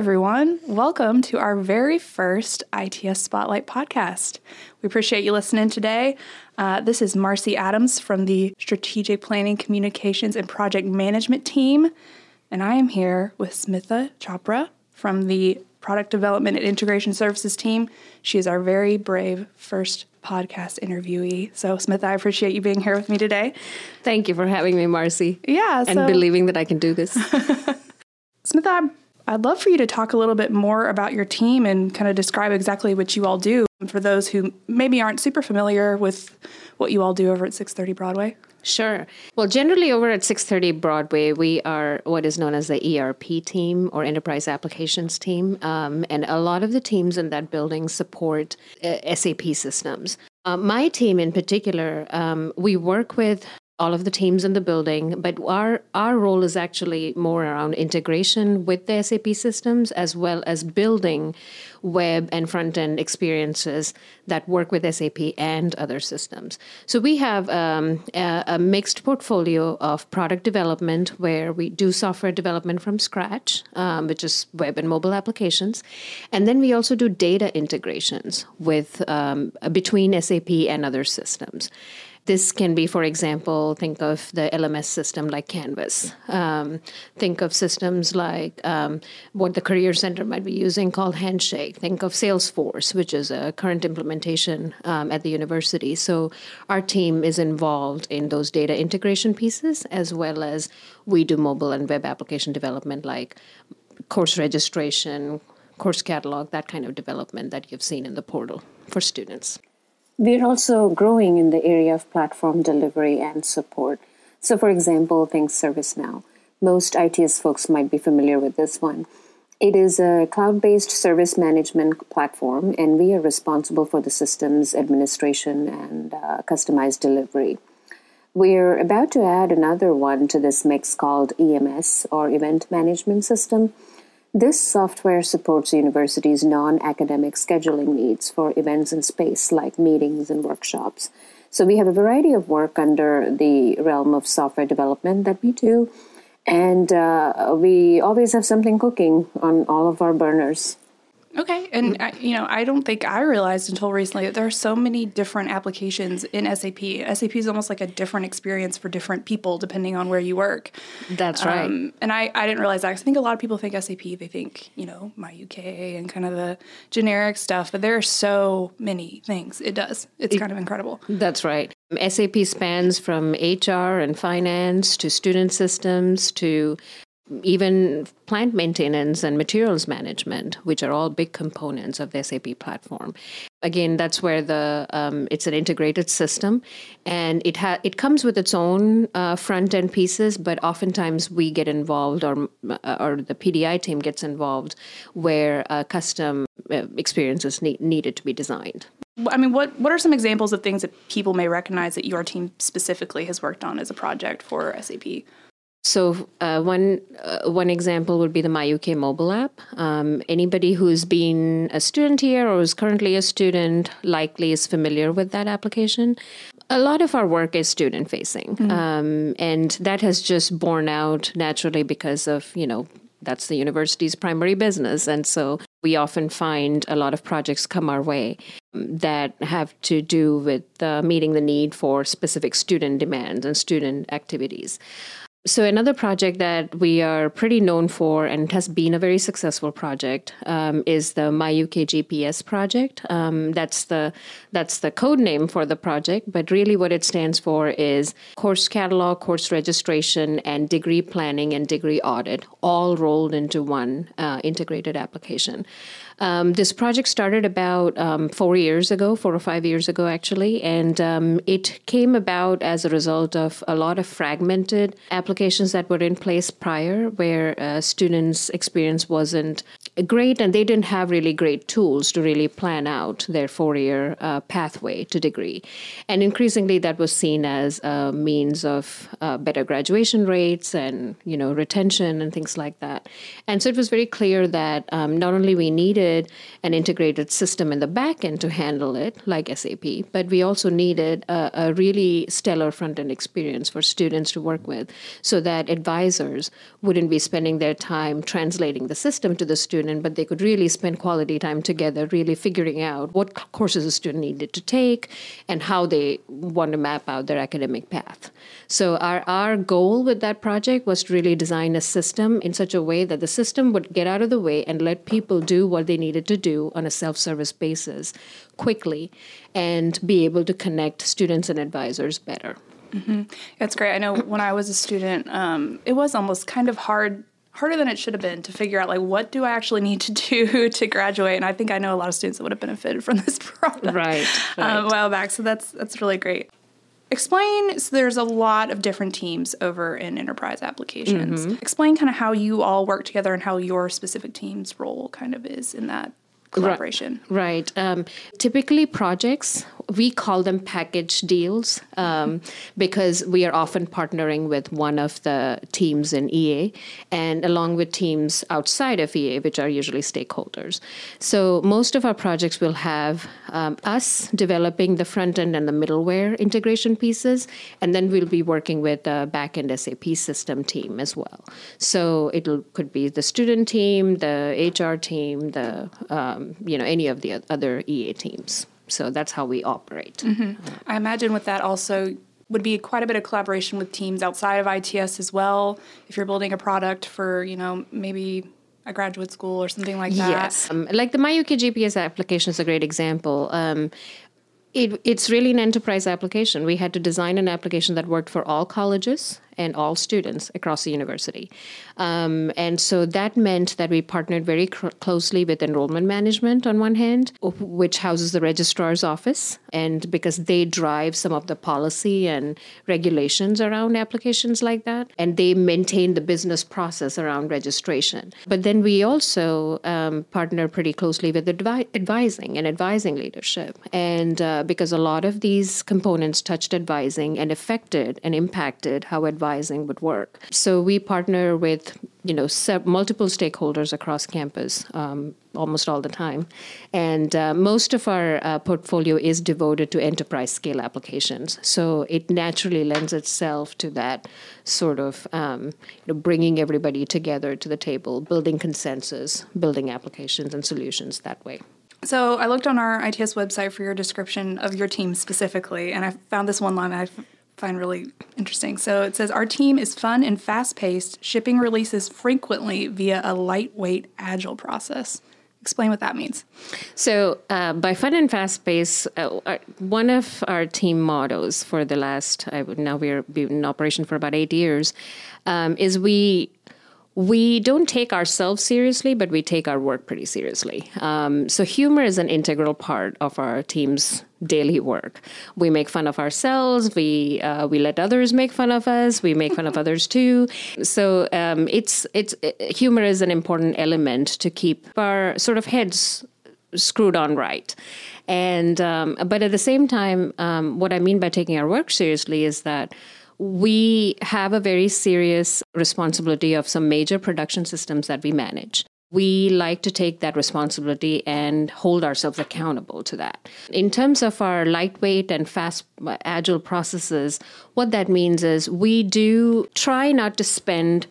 everyone. Welcome to our very first ITS Spotlight podcast. We appreciate you listening today. Uh, this is Marcy Adams from the Strategic Planning, Communications, and Project Management team, and I am here with Smitha Chopra from the Product Development and Integration Services team. She is our very brave first podcast interviewee. So, Smitha, I appreciate you being here with me today. Thank you for having me, Marcy. Yeah. And believing that I can do this. Smitha, I'm I'd love for you to talk a little bit more about your team and kind of describe exactly what you all do for those who maybe aren't super familiar with what you all do over at 630 Broadway. Sure. Well, generally over at 630 Broadway, we are what is known as the ERP team or Enterprise Applications team. Um, and a lot of the teams in that building support uh, SAP systems. Uh, my team in particular, um, we work with all of the teams in the building, but our our role is actually more around integration with the SAP systems as well as building web and front end experiences that work with SAP and other systems. So we have um, a, a, mixed portfolio of product development where we do software development from scratch, um, which is web and mobile applications, and then we also do data integrations with um, between SAP and other systems. This can be, for example, think of the LMS system like Canvas. Um, think of systems like um, what the Career Center might be using called Handshake. Think of Salesforce, which is a current implementation um, at the university. So our team is involved in those data integration pieces as well as we do mobile and web application development like course registration, course catalog, that kind of development that you've seen in the portal for students. We're also growing in the area of platform delivery and support. So, for example, think ServiceNow. Most ITS folks might be familiar with this one. It is a cloud based service management platform, and we are responsible for the system's administration and uh, customized delivery. We're about to add another one to this mix called EMS or Event Management System. This software supports universities' non academic scheduling needs for events in space like meetings and workshops. So we have a variety of work under the realm of software development that we do, and uh, we always have something cooking on all of our burners. Okay, and I, you know, I don't think I realized until recently that there are so many different applications in SAP. SAP is almost like a different experience for different people depending on where you work. That's right. Um, and I, I didn't realize that. I think a lot of people think SAP, they think you know my UK and kind of the generic stuff, but there are so many things it does. It's it, kind of incredible. That's right. SAP spans from HR and finance to student systems to even plant maintenance and materials management, which are all big components of the SAP platform. Again, that's where the um, it's an integrated system, and it ha- it comes with its own uh, front end pieces. But oftentimes we get involved, or uh, or the PDI team gets involved, where uh, custom experiences need, needed to be designed. I mean, what what are some examples of things that people may recognize that your team specifically has worked on as a project for SAP? So uh, one uh, one example would be the My UK mobile app. Um, anybody who's been a student here or is currently a student likely is familiar with that application. A lot of our work is student facing, mm-hmm. um, and that has just borne out naturally because of you know that's the university's primary business, and so we often find a lot of projects come our way that have to do with uh, meeting the need for specific student demands and student activities. So, another project that we are pretty known for and has been a very successful project um, is the My UK GPS project. Um, that's the that's the code name for the project, but really what it stands for is course catalog, course registration, and degree planning and degree audit, all rolled into one uh, integrated application. Um, this project started about um, four years ago, four or five years ago, actually, and um, it came about as a result of a lot of fragmented applications that were in place prior, where uh, students' experience wasn't great and they didn't have really great tools to really plan out their four year uh, pathway to degree. And increasingly, that was seen as a means of uh, better graduation rates and you know retention and things like that. And so it was very clear that um, not only we needed needed an integrated system in the back end to handle it, like SAP, but we also needed a, a really stellar front end experience for students to work with so that advisors wouldn't be spending their time translating the system to the student student, but they could really spend quality time together, really figuring out what courses a student needed to take and how they want to map out their academic path. So, our, our goal with that project was to really design a system in such a way that the system would get out of the way and let people do what they needed to do on a self service basis quickly and be able to connect students and advisors better. Mm-hmm. That's great. I know when I was a student, um, it was almost kind of hard harder than it should have been to figure out like what do I actually need to do to graduate. And I think I know a lot of students that would have benefited from this product right, right. Um, a while back. So that's that's really great. Explain. So there's a lot of different teams over in enterprise applications. Mm-hmm. Explain kind of how you all work together and how your specific team's role kind of is in that collaboration. Right. right. Um, typically, projects we call them package deals um, because we are often partnering with one of the teams in EA and along with teams outside of EA, which are usually stakeholders. So most of our projects will have um, us developing the front end and the middleware integration pieces, and then we'll be working with the back end SAP system team as well. So it could be the student team, the HR team, the um, you know any of the other EA teams. So that's how we operate. Mm-hmm. I imagine with that also would be quite a bit of collaboration with teams outside of ITS as well. If you're building a product for, you know, maybe a graduate school or something like that. Yes, um, like the MyUK GPS application is a great example. Um, it, it's really an enterprise application. We had to design an application that worked for all colleges and all students across the university. Um, and so that meant that we partnered very cr- closely with enrollment management on one hand, which houses the registrar's office, and because they drive some of the policy and regulations around applications like that, and they maintain the business process around registration. But then we also um, partner pretty closely with advi- advising and advising leadership. And uh, because a lot of these components touched advising and affected and impacted how advising advising would work. So we partner with you know multiple stakeholders across campus um, almost all the time, and uh, most of our uh, portfolio is devoted to enterprise scale applications. So it naturally lends itself to that sort of um, you know, bringing everybody together to the table, building consensus, building applications and solutions that way. So I looked on our ITS website for your description of your team specifically, and I found this one line I find really interesting. So it says our team is fun and fast paced, shipping releases frequently via a lightweight, agile process. Explain what that means. So, uh, by fun and fast paced, uh, one of our team mottos for the last, I would now we're in operation for about eight years, um, is we we don't take ourselves seriously, but we take our work pretty seriously. Um, so, humor is an integral part of our team's daily work. We make fun of ourselves. We uh, we let others make fun of us. We make fun of others too. So, um, it's it's humor is an important element to keep our sort of heads screwed on right. And um, but at the same time, um, what I mean by taking our work seriously is that we have a very serious responsibility of some major production systems that we manage. We like to take that responsibility and hold ourselves accountable to that. In terms of our lightweight and fast, uh, agile processes, what that means is we do try not to spend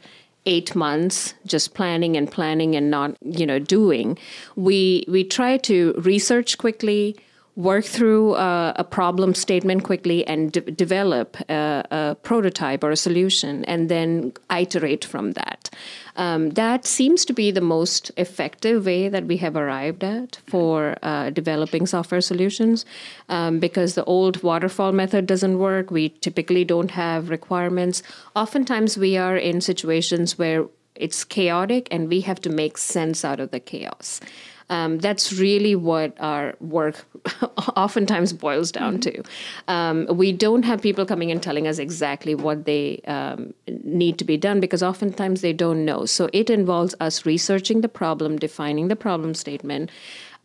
eight months just planning and planning and not you know doing we we try to research quickly work through a, a problem statement quickly and de- develop a, a, prototype or a solution and then iterate from that. Um, that seems to be the most effective way that we have arrived at for uh, developing software solutions um, because the old waterfall method doesn't work. We typically don't have requirements. Oftentimes, we are in situations where it's chaotic and we have to make sense out of the chaos. Um, that's really what our work oftentimes boils down mm-hmm. to. Um, we don't have people coming and telling us exactly what they um, need to be done because oftentimes they don't know. So it involves us researching the problem, defining the problem statement.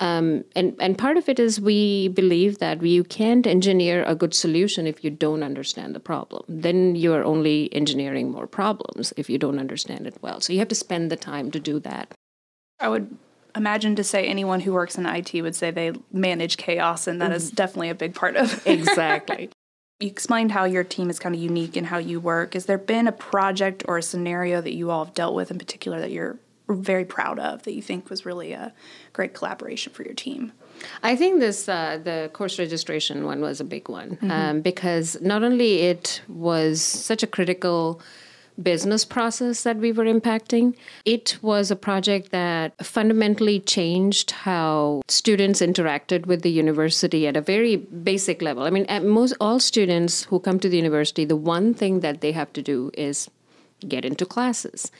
Um, and and part of it is we believe that you can't engineer a good solution if you don't understand the problem. Then you are only engineering more problems if you don't understand it well. So you have to spend the time to do that. I would imagine to say anyone who works in IT would say they manage chaos, and that is mm-hmm. definitely a big part of it. Exactly. you explained how your team is kind of unique in how you work. Has there been a project or a scenario that you all have dealt with in particular that you're very proud of that you think was really a great collaboration for your team? I think this uh, the course registration one was a big one mm-hmm. um, because not only it was such a critical business process that we were impacting. It was a project that fundamentally changed how students interacted with the university at a very basic level. I mean, at most all students who come to the university, the one thing that they have to do is get into classes.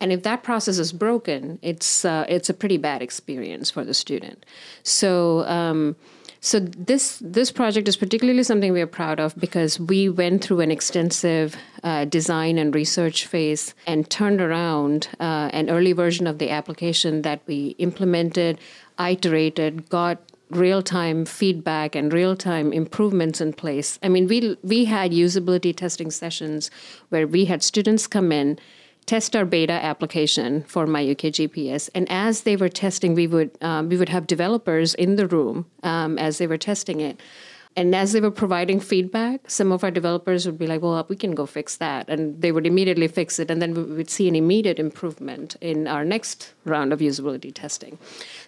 And if that process is broken, it's uh, it's a pretty bad experience for the student. So. Um, so this this project is particularly something we are proud of because we went through an extensive uh, design and research phase and turned around uh, an early version of the application that we implemented, iterated, got real time feedback and real time improvements in place. I mean, we we had usability testing sessions where we had students come in test our beta application for MyUK GPS. And as they were testing, we would um, we would have developers in the room um, as they were testing it and as they were providing feedback, some of our developers would be like, well, we can go fix that. And they would immediately fix it. And then we would see an immediate improvement in our next round of usability testing.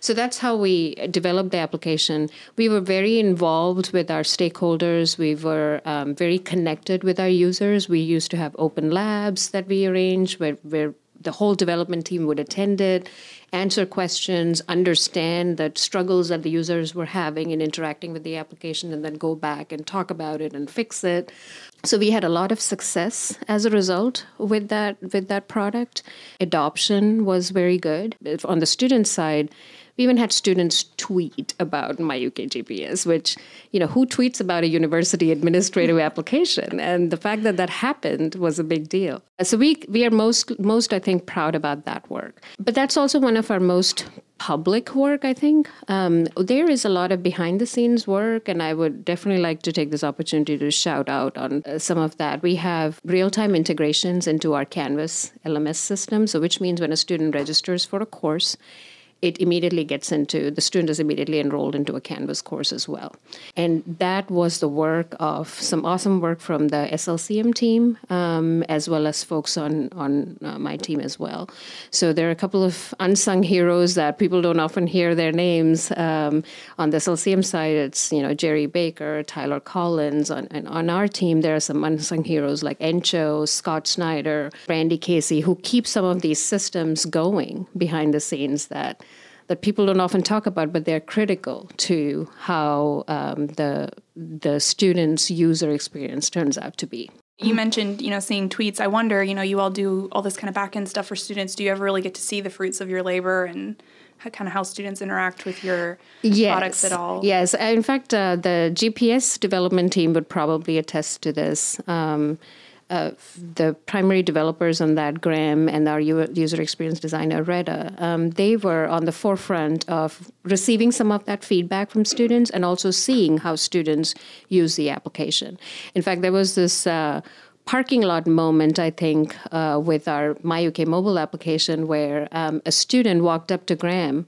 So that's how we developed the application. We were very involved with our stakeholders. We were um, very connected with our users. We used to have open labs that we arranged where, where the whole development team would attend it answer questions, understand the struggles that the users were having in interacting with the application, and then go back and talk about it and fix it. So we had a lot of success as a result with that with that product. Adoption was very good. On the student side, we even had students tweet about MyUK GPS, which, you know, who tweets about a university administrative application? And the fact that that happened was a big deal. So we, we are most, most, I think, proud about that work. But that's also one of our most public work, I think. Um, there is a lot of behind the scenes work, and I would definitely like to take this opportunity to shout out on uh, some of that. We have real time integrations into our Canvas LMS system, so which means when a student registers for a course, it immediately gets into the student is immediately enrolled into a Canvas course as well. And that was the work of some awesome work from the SLCM team, um, as well as folks on on uh, my team as well. So there are a couple of unsung heroes that people don't often hear their names. Um, on the SLCM side, it's you know Jerry Baker, Tyler Collins. On, and on our team, there are some unsung heroes like Encho, Scott Snyder, Randy Casey, who keep some of these systems going behind the scenes that that people don't often talk about, but they're critical to how um, the the student's user experience turns out to be. You mentioned, you know, seeing tweets. I wonder, you know, you all do all this kind of back end stuff for students. Do you ever really get to see the fruits of your labor and how, kind of how students interact with your yes. products at all? Yes. In fact, uh, the GPS development team would probably attest to this. Um, uh, the primary developers on that, Graham and our user experience designer, Reda, um, they were on the forefront of receiving some of that feedback from students and also seeing how students use the application. In fact, there was this uh, parking lot moment, I think, uh, with our MyUK mobile application, where um, a student walked up to Graham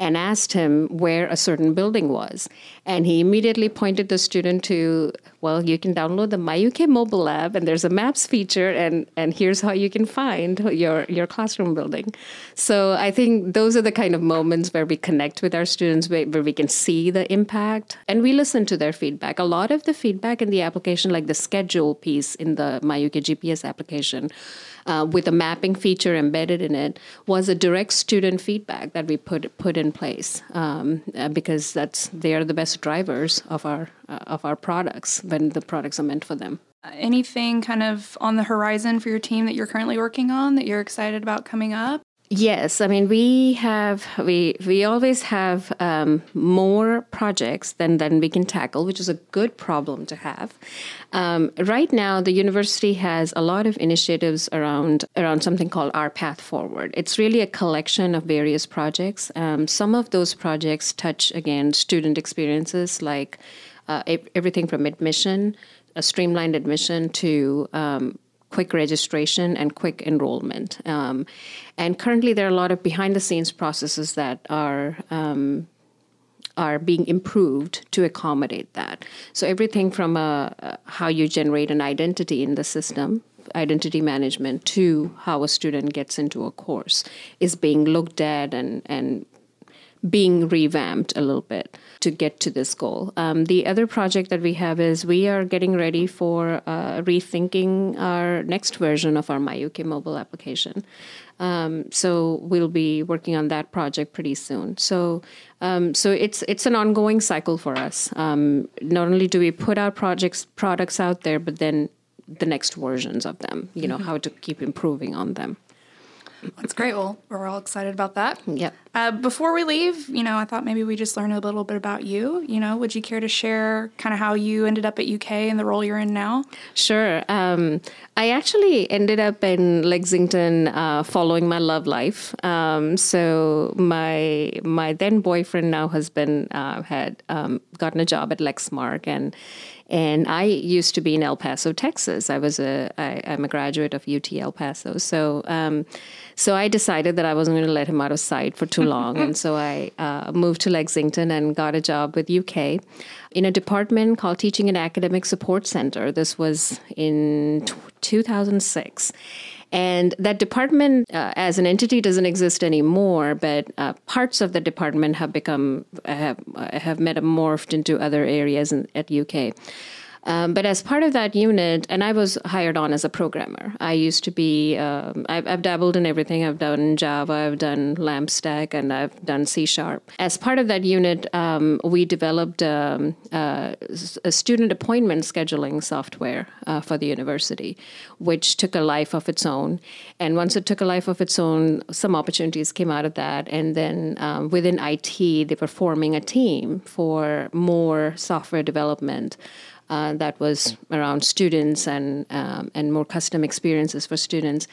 and asked him where a certain building was. And he immediately pointed the student to, well, you can download the MyUK mobile app, and there's a maps feature, and, and here's how you can find your, your classroom building. So I think those are the kind of moments where we connect with our students, where, where we can see the impact, and we listen to their feedback. A lot of the feedback in the application, like the schedule piece in the MyUK GPS application, uh, with a mapping feature embedded in it was a direct student feedback that we put put in place um, uh, because that's they are the best drivers of our uh, of our products when the products are meant for them. Anything kind of on the horizon for your team that you're currently working on that you're excited about coming up? Yes, I mean we have we we always have um, more projects than than we can tackle, which is a good problem to have. Um, right now, the university has a lot of initiatives around around something called Our Path Forward. It's really a collection of various projects. Um, some of those projects touch again student experiences, like uh, everything from admission, a streamlined admission to um, quick registration and quick enrollment. Um, and currently, there are a lot of behind the scenes processes that are. Um, are being improved to accommodate that. So everything from uh, uh, how you generate an identity in the system identity management to how a student gets into a course is being looked at and and being revamped a little bit to get to this goal. Um, the other project that we have is we are getting ready for uh, rethinking our next version of our MyUK mobile application. Um, so we'll be working on that project pretty soon. So um, so it's it's an ongoing cycle for us. Um, not only do we put our projects products out there, but then the next versions of them. You know mm-hmm. how to keep improving on them. That's great. Well, we're all excited about that. Yep. Uh, before we leave, you know, I thought maybe we just learn a little bit about you. You know, would you care to share kind of how you ended up at UK and the role you're in now? Sure. Um, I actually ended up in Lexington uh, following my love life. Um, so my my then boyfriend, now husband, uh, had um, gotten a job at Lexmark and and I used to be in El Paso, Texas. I was a I, I'm a graduate of UT El Paso. So um, so I decided that I wasn't going to let him out of sight for too long, and so I uh, moved to Lexington and got a job with UK in a department called Teaching and Academic Support Center. This was in t- 2006. And that department, uh, as an entity, doesn't exist anymore. But uh, parts of the department have become have have metamorphed into other areas in, at UK. Um, but as part of that unit, and I was hired on as a programmer. I used to be, um, I've, I've, dabbled in everything. I've done Java, I've done LAMP stack, and I've done C Sharp. As part of that unit, um, we developed um, uh, a student appointment scheduling software uh, for the university, which took a life of its own. And once it took a life of its own, some opportunities came out of that. And then um, within IT, they were forming a team for more software development uh, that was around students and um, and more custom experiences for students,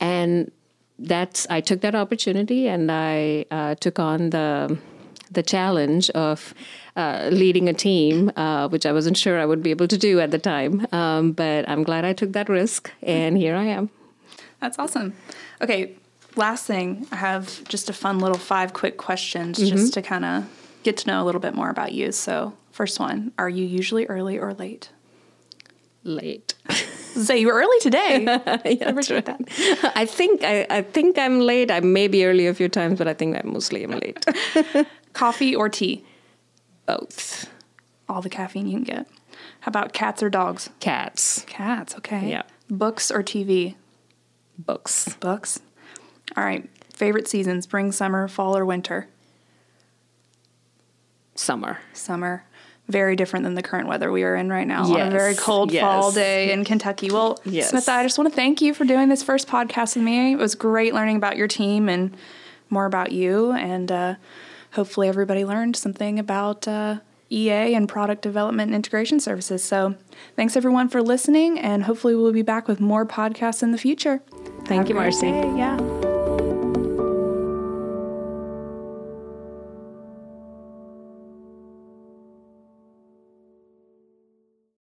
and that's I took that opportunity and I uh, took on the the challenge of uh, leading a team, uh, which I wasn't sure I would be able to do at the time. Um, but I'm glad I took that risk, and here I am. That's awesome. Okay, last thing, I have just a fun little five quick questions mm-hmm. just to kind of get to know a little bit more about you. So, first one Are you usually early or late? Late. so you were early today. yeah, right. that. I think I, I think I'm late. I may be early a few times, but I think I mostly am late. Coffee or tea? Both. All the caffeine you can get. How about cats or dogs? Cats. Cats, okay. Yeah. Books or TV? Books. Books. All right. Favorite season, spring, summer, fall, or winter? Summer. Summer. Very different than the current weather we are in right now yes. on a very cold yes. fall day in Kentucky. Well, yes. Smitha, I just want to thank you for doing this first podcast with me. It was great learning about your team and more about you. And uh, hopefully, everybody learned something about uh, EA and product development and integration services. So, thanks everyone for listening. And hopefully, we'll be back with more podcasts in the future. Thank Have you, Marcy. Yeah.